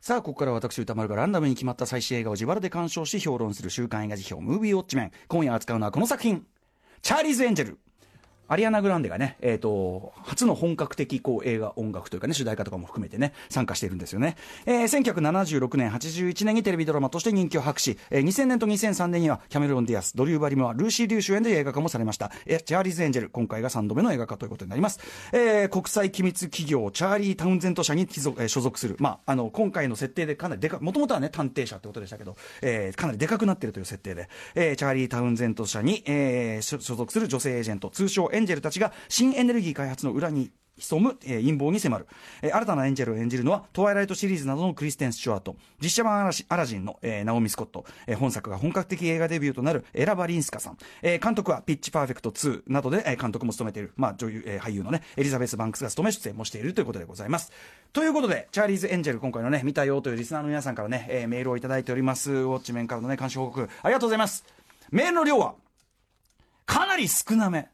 さあ、ここから私、宇多丸がランダムに決まった最新映画を自腹で鑑賞し評論する週刊映画時評、ムービーウォッチメン。今夜扱うのはこの作品、チャーリーズ・エンジェル。アリアナ・グランデがね、えっ、と、初の本格的こう映画音楽というかね、主題歌とかも含めてね、参加しているんですよね。えー、1976年、81年にテレビドラマとして人気を博し、えー、2000年と2003年にはキャメロン・ディアス、ドリュー・バリモア、ルーシー・リュー主演で映画化もされました。えー、チャーリーズ・エンジェル、今回が3度目の映画化ということになります。えー、国際機密企業、チャーリー・タウンゼント社に、えー、所属する。まあ、あの、今回の設定でかなりでか、もともとはね、探偵社ってことでしたけど、えー、かなりでかくなっているという設定で、えー、チャーリー・タウンゼント社に、えー、所属する女性エージェント、通称エンジェルたちが、新エネルギー開発の裏に潜む、えー、陰謀に迫る、えー、新たなエンジェルを演じるのはトワイライトシリーズなどのクリステン・スチュワート。実写版アラジンの、えー、ナオミ・スコット、えー、本作が本格的映画デビューとなるエラ・バリンスカさん、えー、監督はピッチ・パーフェクト2などで、えー、監督も務めている、まあ、女優、えー、俳優のねエリザベス・バンクスが務め出演もしているということでございます。ということでチャーリーズ・エンジェル今回のね見たよというリスナーの皆さんからね、えー、メールをいただいております。ウォッチメンからのね監視報告ありがとうございます。メールの量はかなり少なめ。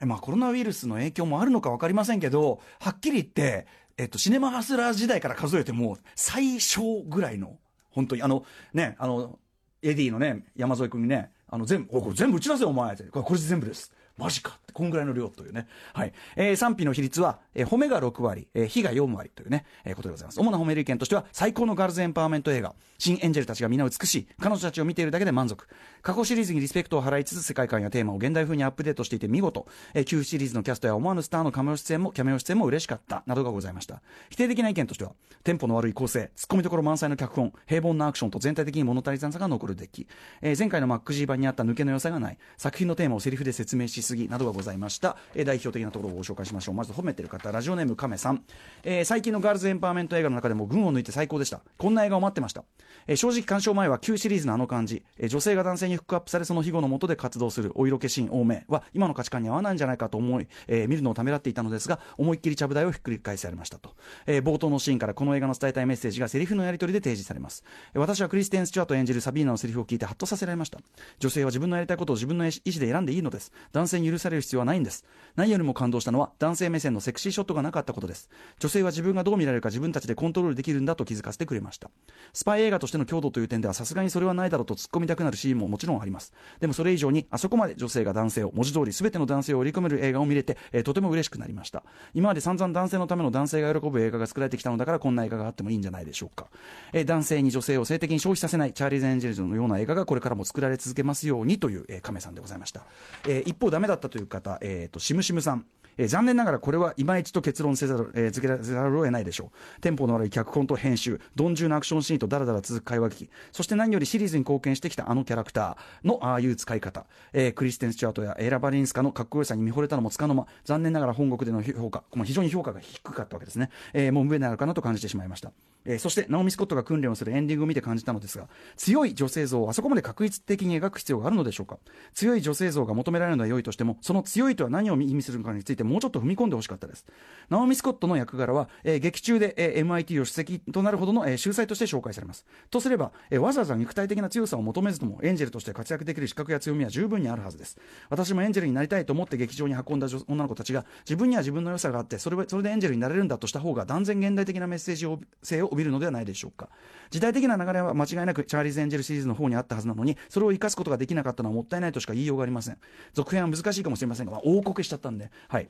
まあ、コロナウイルスの影響もあるのか分かりませんけど、はっきり言って、えっと、シネマハスラー時代から数えても、最小ぐらいの、本当に、あの、ね、あの、エディのね、山添君にね、あの、全部、全部打ち出せ、お前って。これ、これ全部です。マジかって、こんぐらいの量というね。はい。えー、賛否の比率は、えー、褒めが6割、えー、非が4割というね、えー、ことでございます。主な褒める意見としては、最高のガールズエンパワーメント映画、新エンジェルたちが皆美しい、彼女たちを見ているだけで満足。過去シリーズにリスペクトを払いつつ、世界観やテーマを現代風にアップデートしていて見事。えー、旧シリーズのキャストや思わぬスターのカメオ出演も、キャメオ出演も嬉しかった、などがございました。否定的な意見としては、テンポの悪い構成、ツッコミどころ満載の脚本、平凡なアクションと全体的に物足り残さが残るデッキ。えー、前回のマックジー版にあった抜けの良さがない、作品のテーマをセリフで説明しすぎ、などがございました。えー、代表的なところをご紹介しましょう。まず褒めてる方、ラジオネーム亀さん。えー、最近のガールズエンパワーメント映画の中でも群を抜いて最高でした。こんな映画を待ってました。えー、正直鑑賞前は旧シリーズのあの感じ、えー、女性が男性にフックアップされその庇護のもとで活動するお色気シーン多めは今の価値観に合わないんじゃないかと思い、えー、見るのをためらっていたのですが、思いっきりちゃぶ台をひっくり返されましたと。えー、冒頭のシーンからこの映画の伝えたいメッセージがセリフのやり取りで提示されます。えー、私はクリステン・スチュワート演じるサビーナのセリフを聞いてハッとさせられました。女性は自分のやりたいことを自分の意思で選んでいいのです。男性に許される必要はないんです。何よりも感動したのは男性目線のセクシーショットがなかったことです。女性は自分がどう見られるか自分たちでコントロールできるんだと気づかせてくれました。スパイ映画としての強度という点ではさすがにそれはないだろうと突っ込みたくなるシーンももちろんあります。でもそれ以上にあそこまで女性が男性を文字通り全ての男性を織り込める映画を見れて、えー、とても嬉しくなりました。今まで散々男性のための男性が喜ぶ映画が作られてきたのだからこんな映画があってもいいんじゃないでしょうか、えー、男性に女性を性的に消費させないチャーリーズ・エンジェルズのような映画がこれからも作られ続けますようにという、えー、亀さんでございました、えー、一方ダメだったという方、えーと、しむしむさんえー、残念ながらこれは今一度結論せざる、えー、付けざるを得ないでしょう。テンポの悪い脚本と編集、鈍重なアクションシーンとダラダラ続く会話劇、そして何よりシリーズに貢献してきたあのキャラクターのああいう使い方、えー、クリステン・スチュアートやエラ・バリンスカのかっこよさに見惚れたのもつかの間、残念ながら本国での評価、非常に評価が低かったわけですね。えー、もう無縁なのかなと感じてしまいました。えー、そしてナオミ・スコットが訓練をするエンディングを見て感じたのですが強い女性像をあそこまで確一的に描く必要があるのでしょうか？強い女性像が求められるのは良いとしてもその強いとは何を意味するのかについてもうちょっと踏み込んでほしかったです。ナオミ・スコットの役柄は、えー、劇中で、えー、MIT を主席となるほどの、えー、秀才として紹介されます。とすれば、えー、わざわざ肉体的な強さを求めずともエンジェルとして活躍できる資格や強みは十分にあるはずです。私もエンジェルになりたいと思って劇場に運んだ女の子たちが自分には自分の良さがあってそれそれでエンジェルになれるんだとした方が断然現代的なメッセージ性を帯びるのではないでしょうか。時代的な流れは間違いなくチャーリーズ・エンジェルシリーズの方にあったはずなのにそれを生かすことができなかったのはもったいないとしか言いようがありません。続編は難しいかもしれませんが、まあ、王国しちゃったんで。はい。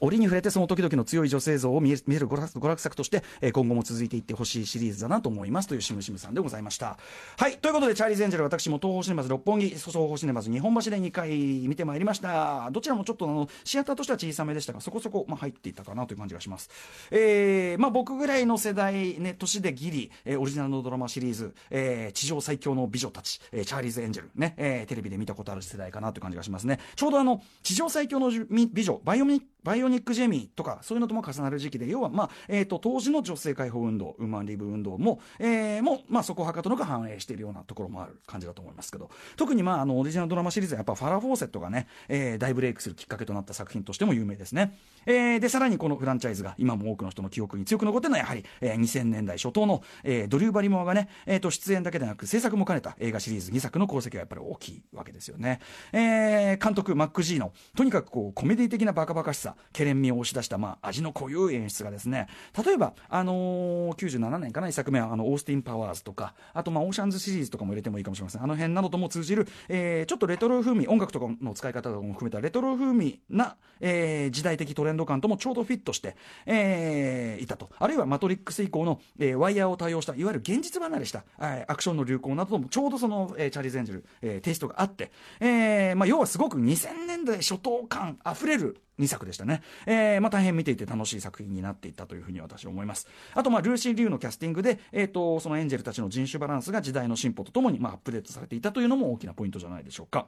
折に触れてその時々の強い女性像を見える娯楽作として、今後も続いていってほしいシリーズだなと思いますというしむしむさんでございました。はいということでチャーリーズ・エンジェル私も東宝シネマズ六本木東宝シネマズ日本橋で2回見てまいりました。どちらもちょっとあのシアターとしては小さめでしたがそこそこ、まあ、入っていたかなという感じがします。えー、まあ僕ぐらいの世代ね年でギリ、えー、オリジナルのドラマシリーズ、えー、地上最強の美女たち、えー、チャーリーズ・エンジェルね、えー、テレビで見たことある世代かなという感じがしますね。ちょうどあの地上最強の美女バイオミバイイオニック・ジェミーとかそういうのとも重なる時期で要は、まあえーと、当時の女性解放運動ウーマンリブ運動も,、えー、もまあ、そこはかとのが反映しているようなところもある感じだと思いますけど特に、まあ、あのオリジナルドラマシリーズはやっぱファラ・フォーセットがね、えー、大ブレイクするきっかけとなった作品としても有名ですね、えー、でさらにこのフランチャイズが今も多くの人の記憶に強く残ってるのはやはり、えー、2000年代初頭の、えー、ドリュー・バリモアがね、えーと、出演だけでなく制作も兼ねた映画シリーズ2作の功績はやっぱり大きいわけですよね、えー、監督マック・ジーのとにかくこうコメディ的なバカバカしさけれん味を押し出した、まあ、味の濃い演出がですね例えば、あのー、97年かな1作目はあのオースティン・パワーズとかあとまあオーシャンズシリーズとかも入れてもいいかもしれません。あの辺などとも通じる、えー、ちょっとレトロ風味音楽とかの使い方とかも含めたレトロ風味な、えー、時代的トレンド感ともちょうどフィットして、えー、いたと。あるいはマトリックス以降の、えー、ワイヤーを対応したいわゆる現実離れした、えー、アクションの流行などともちょうどその、えー、チャーリーズ・エンジル、えー、テイストがあって、えーまあ、要はすごく2000年代初頭感あふれる2作でしたね、えーまあ、大変見ていて楽しい作品になっていったというふうに私は思いますあと、まあ、ルーシー・リュウのキャスティングで、えーと、そのエンジェルたちの人種バランスが時代の進歩とともに、まあ、アップデートされていたというのも大きなポイントじゃないでしょうか。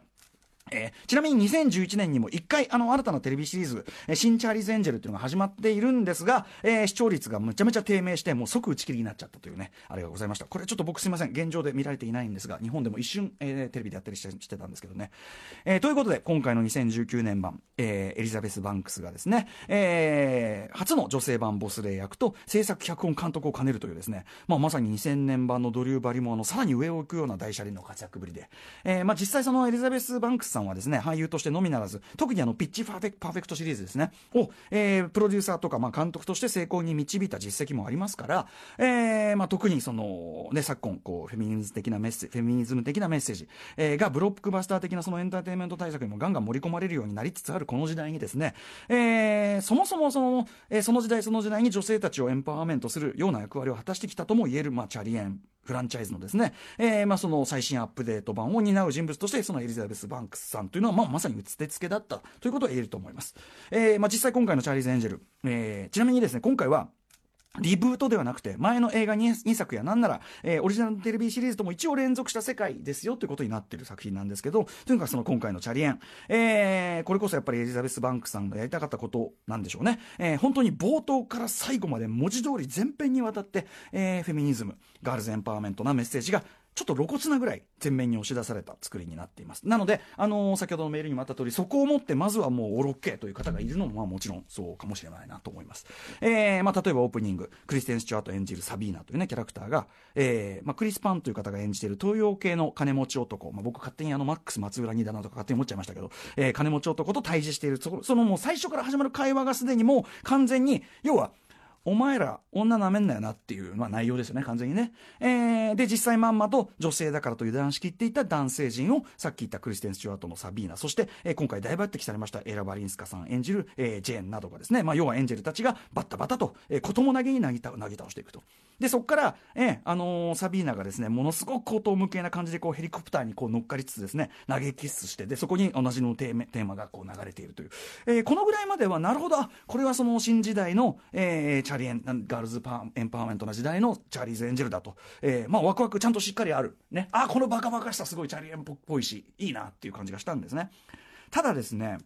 えー、ちなみに2011年にも1回あの新たなテレビシリーズ「え、新チャーリーズ・エンジェル」っていうのが始まっているんですが、えー、視聴率がむちゃめちゃ低迷してもう即打ち切りになっちゃったというねあれがございました。これちょっと僕すいません。現状で見られていないんですが日本でも一瞬、えー、テレビでやったりしてたんですけどね、えー、ということで今回の2019年版、えー、エリザベス・バンクスがですね、えー、初の女性版ボスレイ役と制作脚本監督を兼ねるというですね、まあ、まさに2000年版のドリュー・バリモアのさらに上を行くような大車輪の活躍ぶりで、えーまあ、実際そのエリザベス・バンクスさんはですね俳優としてのみならず特にあのピッチパーフェパーフェクトシリーズですね。を、えー、プロデューサーとか、まあ、監督として成功に導いた実績もありますから、えーまあ、特にその、ね、昨今こうフェミニズム的なメッセフェミニズム的なメッセージ、えー、がブロックバスター的なそのエンターテインメント大作にもガンガン盛り込まれるようになりつつあるこの時代にですね、えー、そもそもその,、えー、その時代その時代に女性たちをエンパワーメントするような役割を果たしてきたとも言える、まあ、チャリエンフランチャイズのですね、えーまあ、その最新アップデート版を担う人物としてそのエリザベス・バンクスさんというのは、まあ、まさにうってつけだったということは言えると思います、えーまあ、実際今回のチャーリーズ・エンジェル、えー、ちなみにですね今回はリブートではなくて、前の映画 2, 2作やなんなら、えー、オリジナルテレビシリーズとも一応連続した世界ですよということになっている作品なんですけど、とにかくその今回のチャリエン、えー、これこそやっぱりエリザベス・バンクさんがやりたかったことなんでしょうね。えー、本当に冒頭から最後まで文字通り全編にわたって、えー、フェミニズム、ガールズエンパワーメントなメッセージがちょっと露骨なぐらい前面に押し出された作りになっています。なので、あのー、先ほどのメールにもあった通り、そこをもってまずはもうおろっけという方がいるのも、まあもちろんそうかもしれないなと思います。えー、まあ例えばオープニング、クリステン・スチュアート演じるサビーナというね、キャラクターが、えー、まあクリス・パンという方が演じている東洋系の金持ち男、まあ僕勝手にあのマックス松浦にだなとか勝手に思っちゃいましたけど、えー、金持ち男と対峙している、そのもう最初から始まる会話がすでにもう完全に、要は、お前ら女なめんなよなっていう、まあ、内容ですよね完全にね、えー、で実際まんまと女性だからと油断しきっていた男性陣をさっき言ったクリステン・スチュワートのサビーナそして、えー、今回大抜擢されましたエラ・バリンスカさん演じる、えー、ジェーンなどがですね、まあ、要はエンジェルたちがバッタバタと、えー、子供投げになぎ倒していくと。でそこから、えーあのー、サビーナがですねものすごく高等無形な感じでこうヘリコプターにこう乗っかりつつですね投げキスしてでそこに同じのテーマがこう流れているという、えー、このぐらいまではなるほどこれはその新時代の、えー、チャリエンガールズズパエンパワーメントな時代のチャーリーズ・エンジェルだと、えー、まあワクワクちゃんとしっかりある、ね、あこのバカバカしさすごいチャーリーエンっぽいしいいなっていう感じがしたんですね。ただですね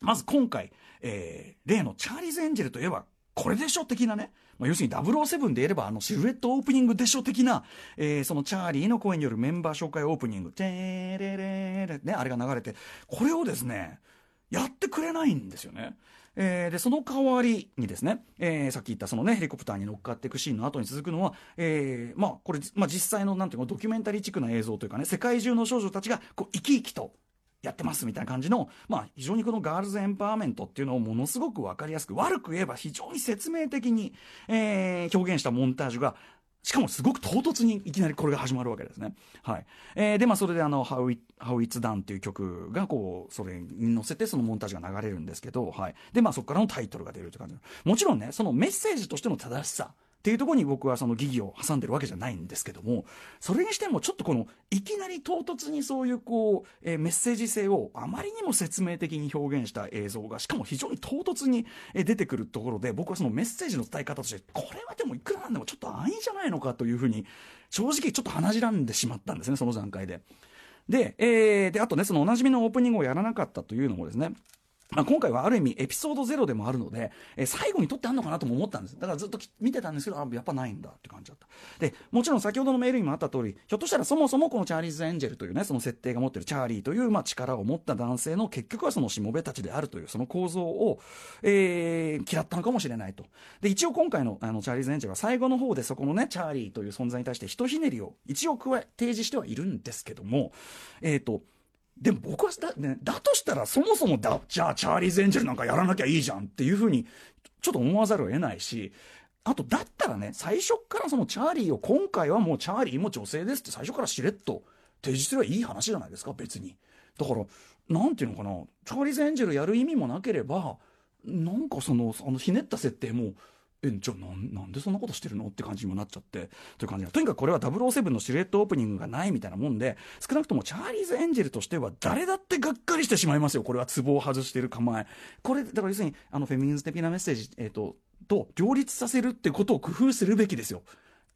まず今回、えー、例のチャーリーズ・エンジェルといえばこれでしょ的なね、まあ、要するに007で言えばあのシルエットオープニングでしょ的な、えー、そのチャーリーの声によるメンバー紹介オープニング、てーれれれね、あれが流れて、これをですね、やってくれないんですよね。えー、でその代わりにですね、えー、さっき言ったそのねヘリコプターに乗っかっていくシーンの後に続くのは、えー、まあこれ、まあ、実際のなんていうかドキュメンタリーチックな映像というかね世界中の少女たちがこう生き生きとやってますみたいな感じの、まあ、非常にこのガールズエンパワーメントっていうのをものすごく分かりやすく悪く言えば非常に説明的に、えー、表現したモンタージュがしかもすごく唐突にいきなりこれが始まるわけですね。はい。えー、で、まあ、それであの、How It, How It's Done っていう曲が、こう、それに乗せてそのモンタージュが流れるんですけど、はい。で、まあ、そこからのタイトルが出るって感じ。もちろんね、そのメッセージとしての正しさ、っていうところに僕はその疑義を挟んでるわけじゃないんですけどもそれにしてもちょっとこのいきなり唐突にそういうこう、えー、メッセージ性をあまりにも説明的に表現した映像がしかも非常に唐突に出てくるところで僕はそのメッセージの伝え方としてこれはでもいくらなんでもちょっと安易じゃないのかというふうに正直ちょっと鼻じらんでしまったんですねその段階で。で,、えー、であとねそのおなじみのオープニングをやらなかったというのもですねまあ、今回はある意味エピソードゼロでもあるので、えー、最後に撮ってあるのかなとも思ったんです。だからずっと見てたんですけど、あ、やっぱないんだって感じだった。で、もちろん先ほどのメールにもあった通り、ひょっとしたらそもそもこのチャーリーズ・エンジェルというね、その設定が持ってるチャーリーという、まあ、力を持った男性の結局はそのしもべたちであるという、その構造を、えー、嫌ったのかもしれないと。で、一応今回のあのチャーリーズ・エンジェルは最後の方でそこのね、チャーリーという存在に対してひとひねりを一応加え、提示してはいるんですけども、えっ、ー、と、でも僕はだ,、ね、だとしたらそもそもだじゃあチャーリーズ・エンジェルなんかやらなきゃいいじゃんっていうふうにちょっと思わざるを得ないしあとだったらね最初からそのチャーリーを今回はもうチャーリーも女性ですって最初からしれっと提示すればいい話じゃないですか別に。だからなんていうのかなチャーリーズ・エンジェルやる意味もなければなんかそのあのひねった設定もえじゃあなんでそんなことしてるの？って感じにもなっちゃってという感じでとにかくこれは007のシルエットオープニングがないみたいなもんで少なくともチャーリーズ・エンジェルとしては誰だってがっかりしてしまいますよ。これはツボを外してる構え。これだから要するにあのフェミニズム的なメッセージ、えーと、と両立させるってことを工夫するべきですよ。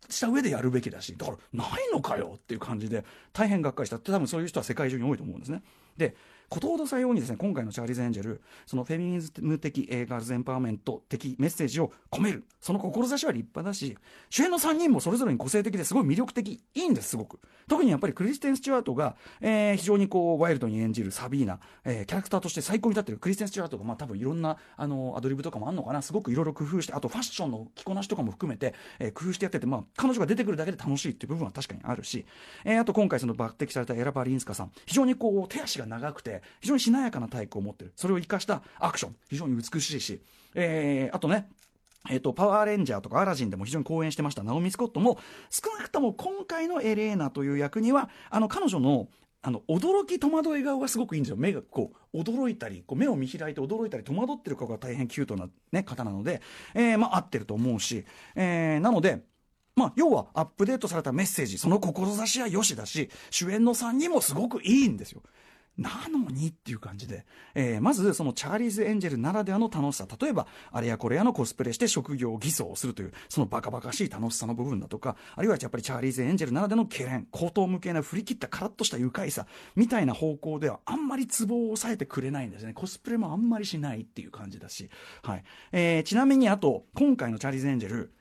した上でやるべきだしだからないのかよっていう感じで大変がっかりした。って多分そういう人は世界中に多いと思うんですね。でことほどさようにですね今回のチャーリーズ・エンジェルそのフェミニズム的、えー、ガールズエンパワーメント的メッセージを込める。その志は立派だし主演の3人もそれぞれに個性的ですごい魅力的いいんですすごく。特にやっぱりクリステン・スチュワートが、えー、非常にこうワイルドに演じるサビーナ、えー、キャラクターとして最高に立ってる。クリステン・スチュワートがまあ多分いろんなあのアドリブとかもあるのかな。すごくいろいろ工夫してあとファッションの着こなしとかも含めて、えー、工夫してやってて、まあ、彼女が出てくるだけで楽しいっていう部分は確かにあるし、えー、あと今回その抜擢されたエラ・バリンスカさん。非常にこう手足が長くて非常にしなやかな体育を持ってる。それを生かしたアクション。非常に美しいし、えー、あとねえっ、と、パワーレンジャーとかアラジンでも非常に講演してました。ナオミ・スコットも、少なくとも今回のエレーナという役には、あの、彼女の、あの、驚き戸惑い顔がすごくいいんですよ。目がこう、驚いたり、こう目を見開いて驚いたり、戸惑ってる顔が大変キュートなね、方なので、えー、まあ、合ってると思うし、えー、なので、まあ、要はアップデートされたメッセージ、その志は良しだし、主演の3人もすごくいいんですよ。なのにっていう感じで、えー、まずそのチャーリーズ・エンジェルならではの楽しさ。例えばあれやこれやのコスプレして職業偽装するというそのバカバカしい楽しさの部分だとかあるいはやっぱりチャーリーズ・エンジェルならではの懸念口頭無形な振り切ったカラッとした愉快さみたいな方向ではあんまりツボを抑えてくれないんですね。コスプレもあんまりしないっていう感じだし、はい。えー、ちなみにあと今回のチャーリーズ・エンジェル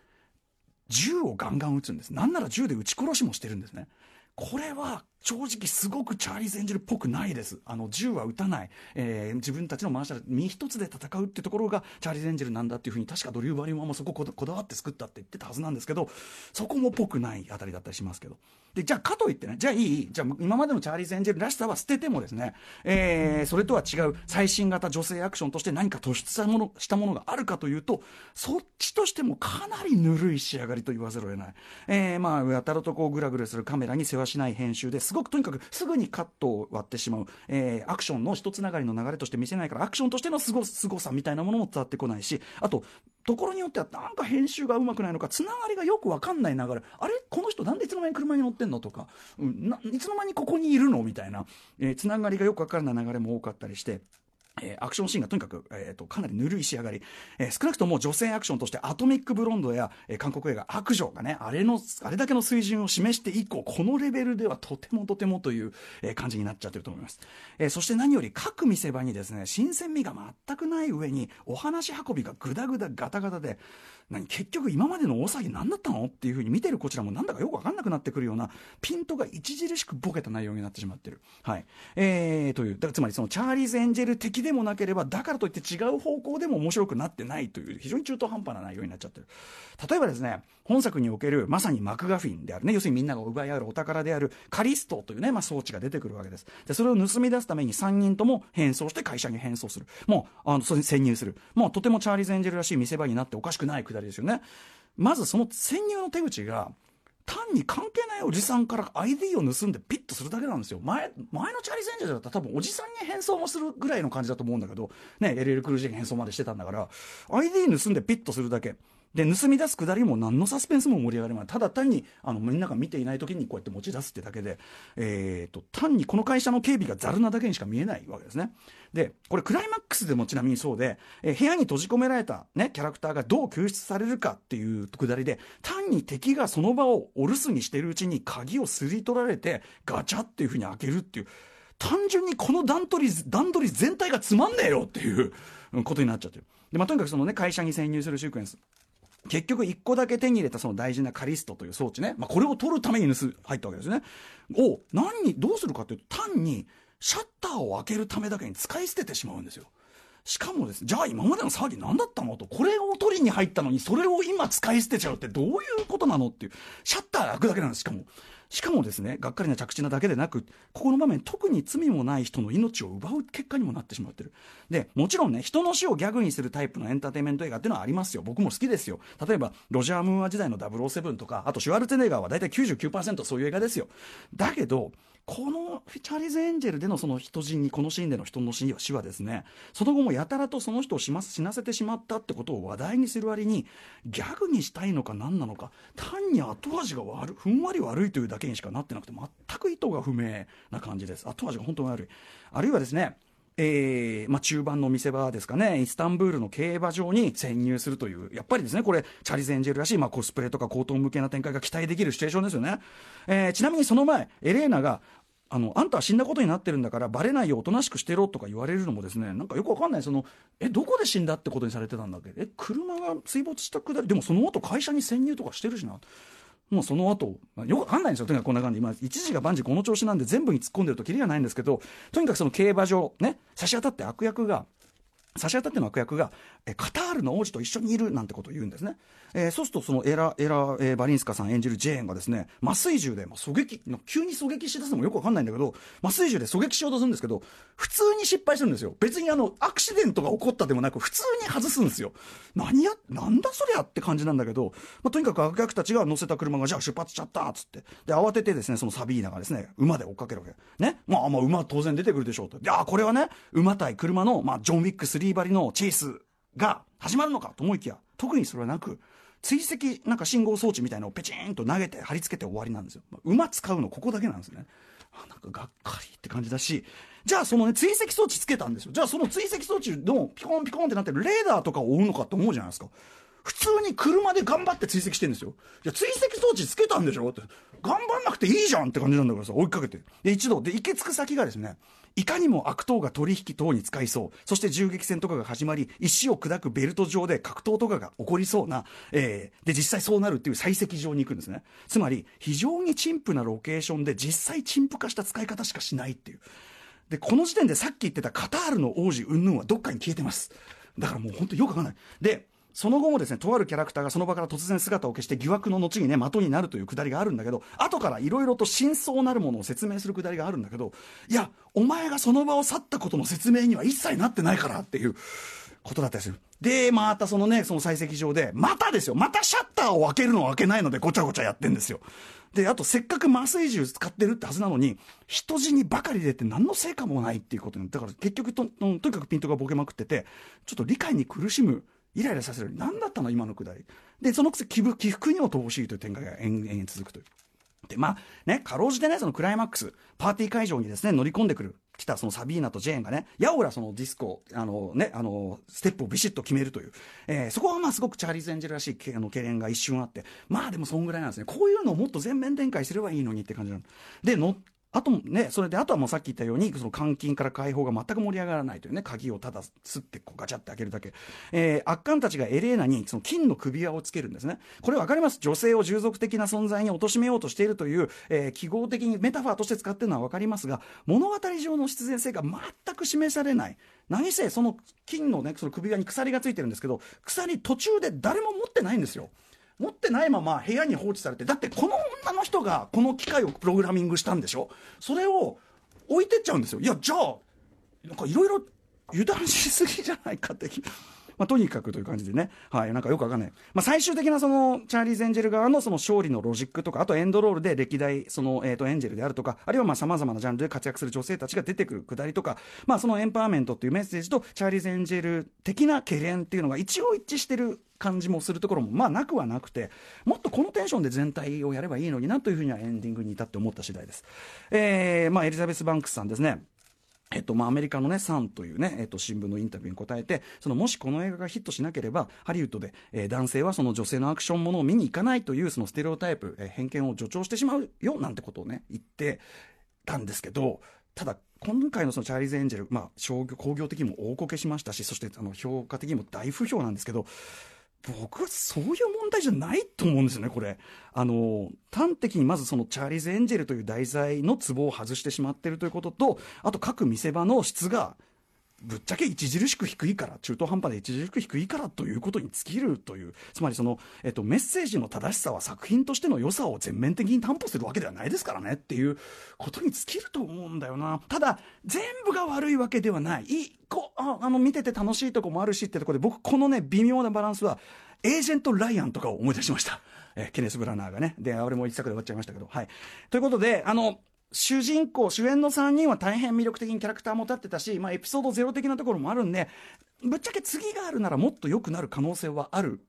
銃をガンガン撃つんです。なんなら銃で撃ち殺しもしてるんですね。これは正直すごくチャーリーズ・エンジェルっぽくないです。あの、銃は撃たない。えー、自分たちのマーシャル、身一つで戦うってところがチャーリーズ・エンジェルなんだっていうふうに、確かドリュー・バリモアもそここだわって作ったって言ってたはずなんですけど、そこもっぽくないあたりだったりしますけど。で、じゃあかといってね、じゃあいい、じゃあ今までのチャーリーズ・エンジェルらしさは捨ててもですね、えー、それとは違う最新型女性アクションとして何か突出したものしたものがあるかというと、そっちとしてもかなりぬるい仕上がりと言わざるを得ない。えー、まあ、やたらとこうグラグラするカメラに世話しない編集ですすごくとにかくすぐにカットを割ってしまう、えー、アクションの一つながりの流れとして見せないからアクションとしてのすごさみたいなものも伝わってこないしあとところによってはなんか編集がうまくないのかつながりがよく分かんない流れ。あれ？この人なんでいつの間に車に乗ってんの？とか、うん、いつの間にここにいるの？みたいな、えー、つながりがよく分からない流れも多かったりして。えー、アクションシーンがとにかく、えーと、かなりぬるい仕上がり、えー、少なくとも女性アクションとしてアトミック・ブロンドや、えー、韓国映画「悪女」がねあれのあれだけの水準を示して以降このレベルではとてもとてもという、え、感じになっちゃってると思います、え、そして何より各見せ場にですね新鮮味が全くない上にお話運びがグダグダガタガタで何結局今までの大騒ぎ何だったのっていうふうに見てるこちらもなんだかよく分かんなくなってくるようなピントが著しくボケた内容になってしまってる。はい。えー、という、だからつまりそのチャーリーズ・エンジェル的でもなければ、だからといって違う方向でも面白くなってないという、非常に中途半端な内容になっちゃってる。例えばですね、本作におけるまさにマクガフィンであるね、要するにみんなが奪い合うお宝であるカリストというね、まあ、装置が出てくるわけです。で、それを盗み出すために3人とも変装して会社に変装する。もう、あの、それに潜入する。もうとてもチャーリーズ・エンジェルらしい見せ場になっておかしくないくだりですよね。まずその潜入の手口が単に関係ないおじさんから ID を盗んでピッとするだけなんですよ前前のチャリー・ゼンジャーだったら多分おじさんに変装もするぐらいの感じだと思うんだけどね LL クルージー変装までしてたんだから ID 盗んでピッとするだけで盗み出すくだりも何のサスペンスも盛り上がりませただ単にあのみんなが見ていない時にこうやって持ち出すってだけで、えーと、単にこの会社の警備がざるなだけにしか見えないわけですね。でこれクライマックスでもちなみにそうで、えー、部屋に閉じ込められた、ね、キャラクターがどう救出されるかっていうくだりで単に敵がその場をお留守にしてるうちに鍵をすり取られてガチャっていうふうに開けるっていう単純にこの段取り段取り全体がつまんねえよっていうことになっちゃってる。で、まあ、とにかくそのね会社に潜入するシークエンス。結局1個だけ手に入れたその大事なカリストという装置ね、まあ、これを取るために盗入ったわけですね。を何にどうするかというと単にシャッターを開けるためだけに使い捨ててしまうんですよ。しかもですじゃあ今までの騒ぎ何だったのとこれを取りに入ったのにそれを今使い捨てちゃうってどういうことなのっていうシャッターが開くだけなんですしかも。しかもですねがっかりな着地なだけでなくここの場面特に罪もない人の命を奪う結果にもなってしまってる。でもちろんね人の死をギャグにするタイプのエンターテインメント映画っていうのはありますよ。僕も好きですよ。例えばロジャー・ムーア時代の007とかあとシュワルツェネガーは大体99%そういう映画ですよ。だけどこのチャリーズ・エンジェルでのその人死にこのシーンでの人の死ははですねその後もやたらとその人を死死なせてしまったってことを話題にする割にギャグにしたいのか何なのか単に後味が悪ふんわり悪いというだけにしかなってなくて全く意図が不明な感じです。後味が本当に悪い。あるいはですねえーまあ、中盤の見せ場ですかね、イスタンブールの競馬場に潜入するという、やっぱりですね、これ、チャリゼンジェルらしい、まあ、コスプレとか高等向けな展開が期待できるシチュエーションですよね。えー、ちなみにその前、エレーナが、あのあんたは死んだことになってるんだからバレないよおとなしくしてろとか言われるのもですねなんかよくわかんない。そのえどこで死んだってことにされてたんだっけ？え車が水没したくだりでもその後会社に潜入とかしてるしな。もうその後、まあ、よくわかんないんですよ。とにかくこんな感じ。今一時が万事この調子なんで全部に突っ込んでるときりがないんですけどとにかくその競馬場ね差し当たって悪役が差し当たっての悪役がえカタールの王子と一緒にいるなんてことを言うんですね、えー、そうするとそのエラエラ、えー、バリンスカさん演じるジェーンがですね麻酔銃で、まあ、狙撃急に狙撃しだすのもよくわかんないんだけど麻酔銃で狙撃しようとするんですけど普通に失敗するんですよ。別にあのアクシデントが起こったでもなく普通に外すんですよ。何やなんだそりゃって感じなんだけど、まあ、とにかく悪役たちが乗せた車がじゃあ出発しちゃったっつって。で慌ててですねそのサビーナがですね馬で追っかけるわけ。ね。まあまあ馬当然出てくるでしょうと。いやこれはね馬対車の、まあ、ジョン・ウィック3張りのチェイスが始まるのかと思いきや特にそれはなく追跡なんか信号装置みたいのをペチンと投げて貼り付けて終わりなんですよ、まあ、馬使うのここだけなんですねなんかがっかりって感じだしじゃあそのね追跡装置つけたんですよじゃあその追跡装置のピコンピコンってなってるレーダーとかを追うのかって思うじゃないですか普通に車で頑張って追跡してるんですよ。いや、追跡装置つけたんでしょって。頑張んなくていいじゃんって感じなんだからさ、追いかけて。で、一度、で、行き着く先がですね、いかにも悪党が取引等に使いそう。そして銃撃戦とかが始まり、石を砕くベルト上で格闘とかが起こりそうな、えー、で、実際そうなるっていう採石場に行くんですね。つまり、非常に陳腐なロケーションで実際陳腐化した使い方しかしないっていう。で、この時点でさっき言ってたカタールの王子云々はどっかに消えてます。だからもう本当よくわかんない。で、その後もですね、とあるキャラクターがその場から突然姿を消して疑惑の後にね、的になるというくだりがあるんだけど、後からいろいろと真相なるものを説明するくだりがあるんだけど、いや、お前がその場を去ったことの説明には一切なってないからっていうことだったりする。で、またそのね、その採石場で、またですよ、またシャッターを開けるのを開けないのでごちゃごちゃやってんですよ。で、あとせっかく麻酔銃使ってるってはずなのに、人死にばかり出て何の成果もないっていうことに、だから結局と、とにかくピントがボケまくってて、ちょっと理解に苦しむイライラさせる。何だったの？今のくだり。でそのくせ起起伏にも乏しいという展開が延々続くという。でまあねかろうじてねそのクライマックスパーティー会場にですね乗り込んでくる来たそのサビーナとジェーンがねやおらそのディスコあのねあのステップをビシッと決めるという、えー、そこはまあすごくチャーリーズ・エンジェルらしいあの懸念が一瞬あって。まあでもそんぐらいなんですね。こういうのをもっと全面展開すればいいのにって感じなの。で乗あとね、それで、あとはもうさっき言ったように、その監禁から解放が全く盛り上がらないというね、鍵をただすってこうガチャって開けるだけ。えー、悪漢たちがエレーナにその金の首輪をつけるんですね。これわかります？女性を従属的な存在に貶めようとしているという、えー、記号的にメタファーとして使ってるのはわかりますが、物語上の必然性が全く示されない。何せ、その金のね、その首輪に鎖がついてるんですけど、鎖途中で誰も持ってないんですよ。持ってないまま部屋に放置されてだってこの女の人がこの機械をプログラミングしたんでしょ？それを置いてっちゃうんですよ。いやじゃあなんかいろいろ油断しすぎじゃないかって。まあ、とにかくという感じでね、はい、なんかよくわかんない。まあ、最終的なその、チャーリーズ・エンジェル側のその勝利のロジックとか、あとエンドロールで歴代、その、え、ー、と、エンジェルであるとか、あるいはさまあ、様々なジャンルで活躍する女性たちが出てくるくだりとか、まあ、そのエンパワーメントっていうメッセージと、チャーリーズ・エンジェル的な懸念っていうのが一応一致してる感じもするところもまあなくはなくてもっとこのテンションで全体をやればいいのになというふうにはエンディングに至って思った次第です、えーまあ、エリザベス・バンクスさんですね。えっとまあ、アメリカの、ね、サンという、ねえっと、新聞のインタビューに答えてそのもしこの映画がヒットしなければハリウッドで、えー、男性はその女性のアクションものを見に行かないというそのステレオタイプ、えー、偏見を助長してしまうよなんてことを、ね、言ってたんですけどただ今回のそのチャーリーズ・エンジェル、まあ、商業工業的にも大こけしましたしそしてあの評価的にも大不評なんですけど僕はそういう問題じゃないと思うんですよね、これ。あの、端的にまずそのチャーリーズ・エンジェルという題材の壺を外してしまっているということと、あと各見せ場の質がぶっちゃけ著しく低いから中途半端で著しく低いからということに尽きるというつまりその、えっと、メッセージの正しさは作品としての良さを全面的に担保するわけではないですからねっていうことに尽きると思うんだよなただ全部が悪いわけではない一個ああの見てて楽しいとこもあるしってとこで僕このね微妙なバランスはエージェント・ライアンとかを思い出しました。えー、ケネス・ブラナーがね。で、あれも一作で終わっちゃいましたけど。はい。ということで、あの、主人公、主演の3人は大変魅力的にキャラクターも立ってたし、まあ、エピソードゼロ的なところもあるんで、ぶっちゃけ次があるならもっと良くなる可能性はある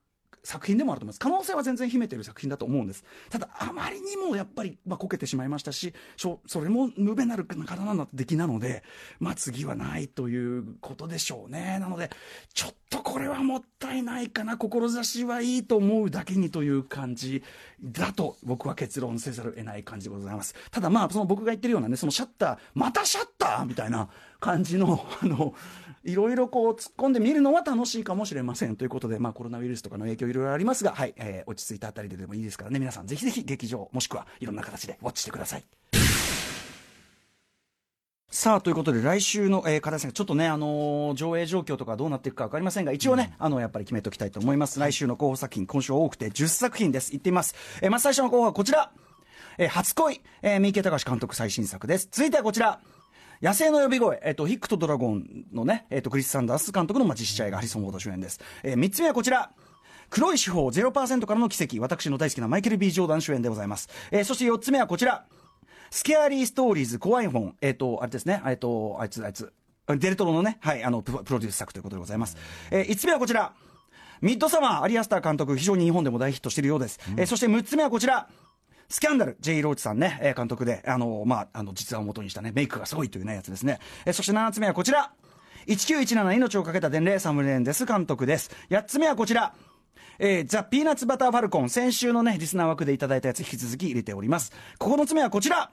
作品でもあると思います。可能性は全然秘めている作品だと思うんです。ただあまりにもやっぱり、まあ、こけてしまいましたしそれも無べなる刀の出来なので、まあ、次はないということでしょうね。なのでちょっとこれはもったいないかな。志はいいと思うだけにという感じだと僕は結論せざるを得ない感じでございます。ただまあその僕が言ってるようなねそのシャッターまたシャッターみたいな感じのあのいろいろこう突っ込んでみるのは楽しいかもしれませんということで、まあ、コロナウイルスとかの影響いろいろありますが、はいえー、落ち着いたあたりででもいいですからね。皆さんぜひぜひ劇場もしくはいろんな形でウォッチしてください。さあということで来週の、えー、片瀬ちょっとね、あのー、上映状況とかどうなっていくか分かりませんが一応ね、うん、あのやっぱり決めておきたいと思います。来週の候補作品今週多くて10作品です。いってみます、えー、まず最初の候補はこちら、えー、初恋、えー、三池隆監督最新作です。続いてはこちら野生の呼び声、えっ、と、ヒックとドラゴンのね、えっ、と、クリス・サンダース監督の、まあ、実写映画、ハリソン・フォード主演です。えー、3つ目はこちら。黒い手法0%からの奇跡。私の大好きなマイケル・ B・ ジョーダン主演でございます。えー、そして4つ目はこちら。スケアリー・ストーリーズ、怖い本。えっ、ー、と、あれですね。えっ、ー、と、あいつ、あいつ。デルトロのね、はい、あの、プロデュース作ということでございます。えー、5つ目はこちら。ミッドサマー、アリアスター監督、非常に日本でも大ヒットしているようです。うん、えー、そして6つ目はこちら。スキャンダル、J. ローチさんね、え、監督で、あの、まあ、あの、実話を元にしたね、メイクがすごいというね、やつですね。え、そして7つ目はこちら。1917命をかけた伝令サムレンデス監督です。8つ目はこちら。えー、ザ・ピーナッツ・バター・ファルコン、先週のね、リスナー枠でいただいたやつ引き続き入れております。9つ目はこちら。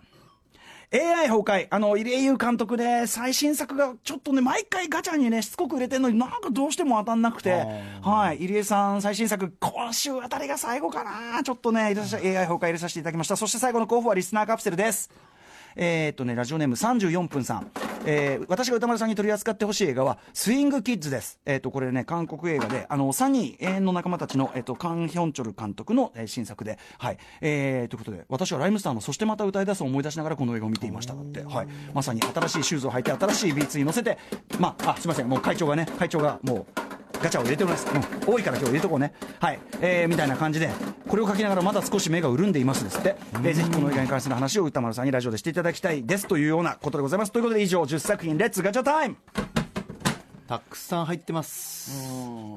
AI 崩壊、あの、入江優監督で、最新作がちょっとね、毎回ガチャにね、しつこく入れてるのになんかどうしても当たんなくて、はい、入江さん最新作、今週あたりが最後かなちょっとね、AI 崩壊入れさせていただきました。そして最後の候補はリスナーカプセルです。えー、っとね、ラジオネーム34分さん。えー、私が歌丸さんに取り扱ってほしい映画は、スイングキッズです。えー、っと、これね、韓国映画で、あの、サニー永遠の仲間たちの、えー、っと、カン・ヒョンチョル監督の、えー、新作で、はい。えー、ということで、私はライムスターの、そしてまた歌い出すを思い出しながらこの映画を見ていました。って、はい。まさに新しいシューズを履いて、新しいビーツに乗せて、まあ、あ、すみません、もう会長がね、会長がもう、ガチャを入れております、うん、多いから今日入れとこうね。はい、えー、みたいな感じでこれを書きながらまだ少し目が潤んでいますですって、えー、ぜひこの映画に関する話を宇多丸さんにラジオでしていただきたいですというようなことでございます。ということで以上10作品レッツガチャタイムたくさん入ってます。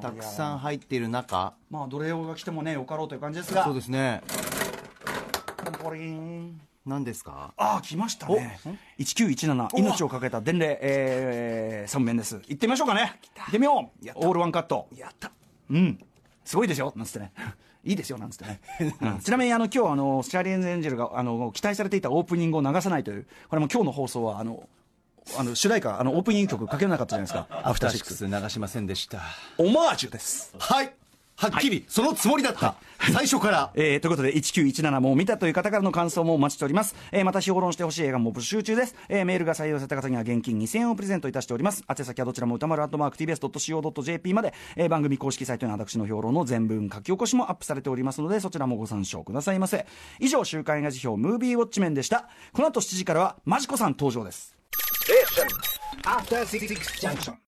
たくさん入っている中。まあどれをが来てもねよかろうという感じですが。そうですね。ポリン何ですか？ああ来ましたね。1917命をかけた伝令、えー、3面です。行ってみましょうかね。行ってみよう。オールワンカット。やった。うん。すごいでしょなんつってね。いいですよ。なんつってね、うん、ちなみにあの今日あのチャーリー・エンジェルがあの期待されていたオープニングを流さないというこれも今日の放送はあのあの主題歌あのオープニング曲かけなかったじゃないですか。アフターシックス。流しませんでした。オマージュです。はいはっきり、そのつもりだった。最初から。えー、ということで、1917も見たという方からの感想もお待ちしております。えー、また、評論してほしい映画も募集中です。えー、メールが採用された方には現金2000円をプレゼントいたしております。宛先はどちらも歌丸アットマーク TBS.CO.JP まで、えー、番組公式サイトに私の評論の全文書き起こしもアップされておりますので、そちらもご参照くださいませ。以上、週刊映画辞表、ムービーウォッチメンでした。この後7時からは、マジコさん登場です。え After 66 junction.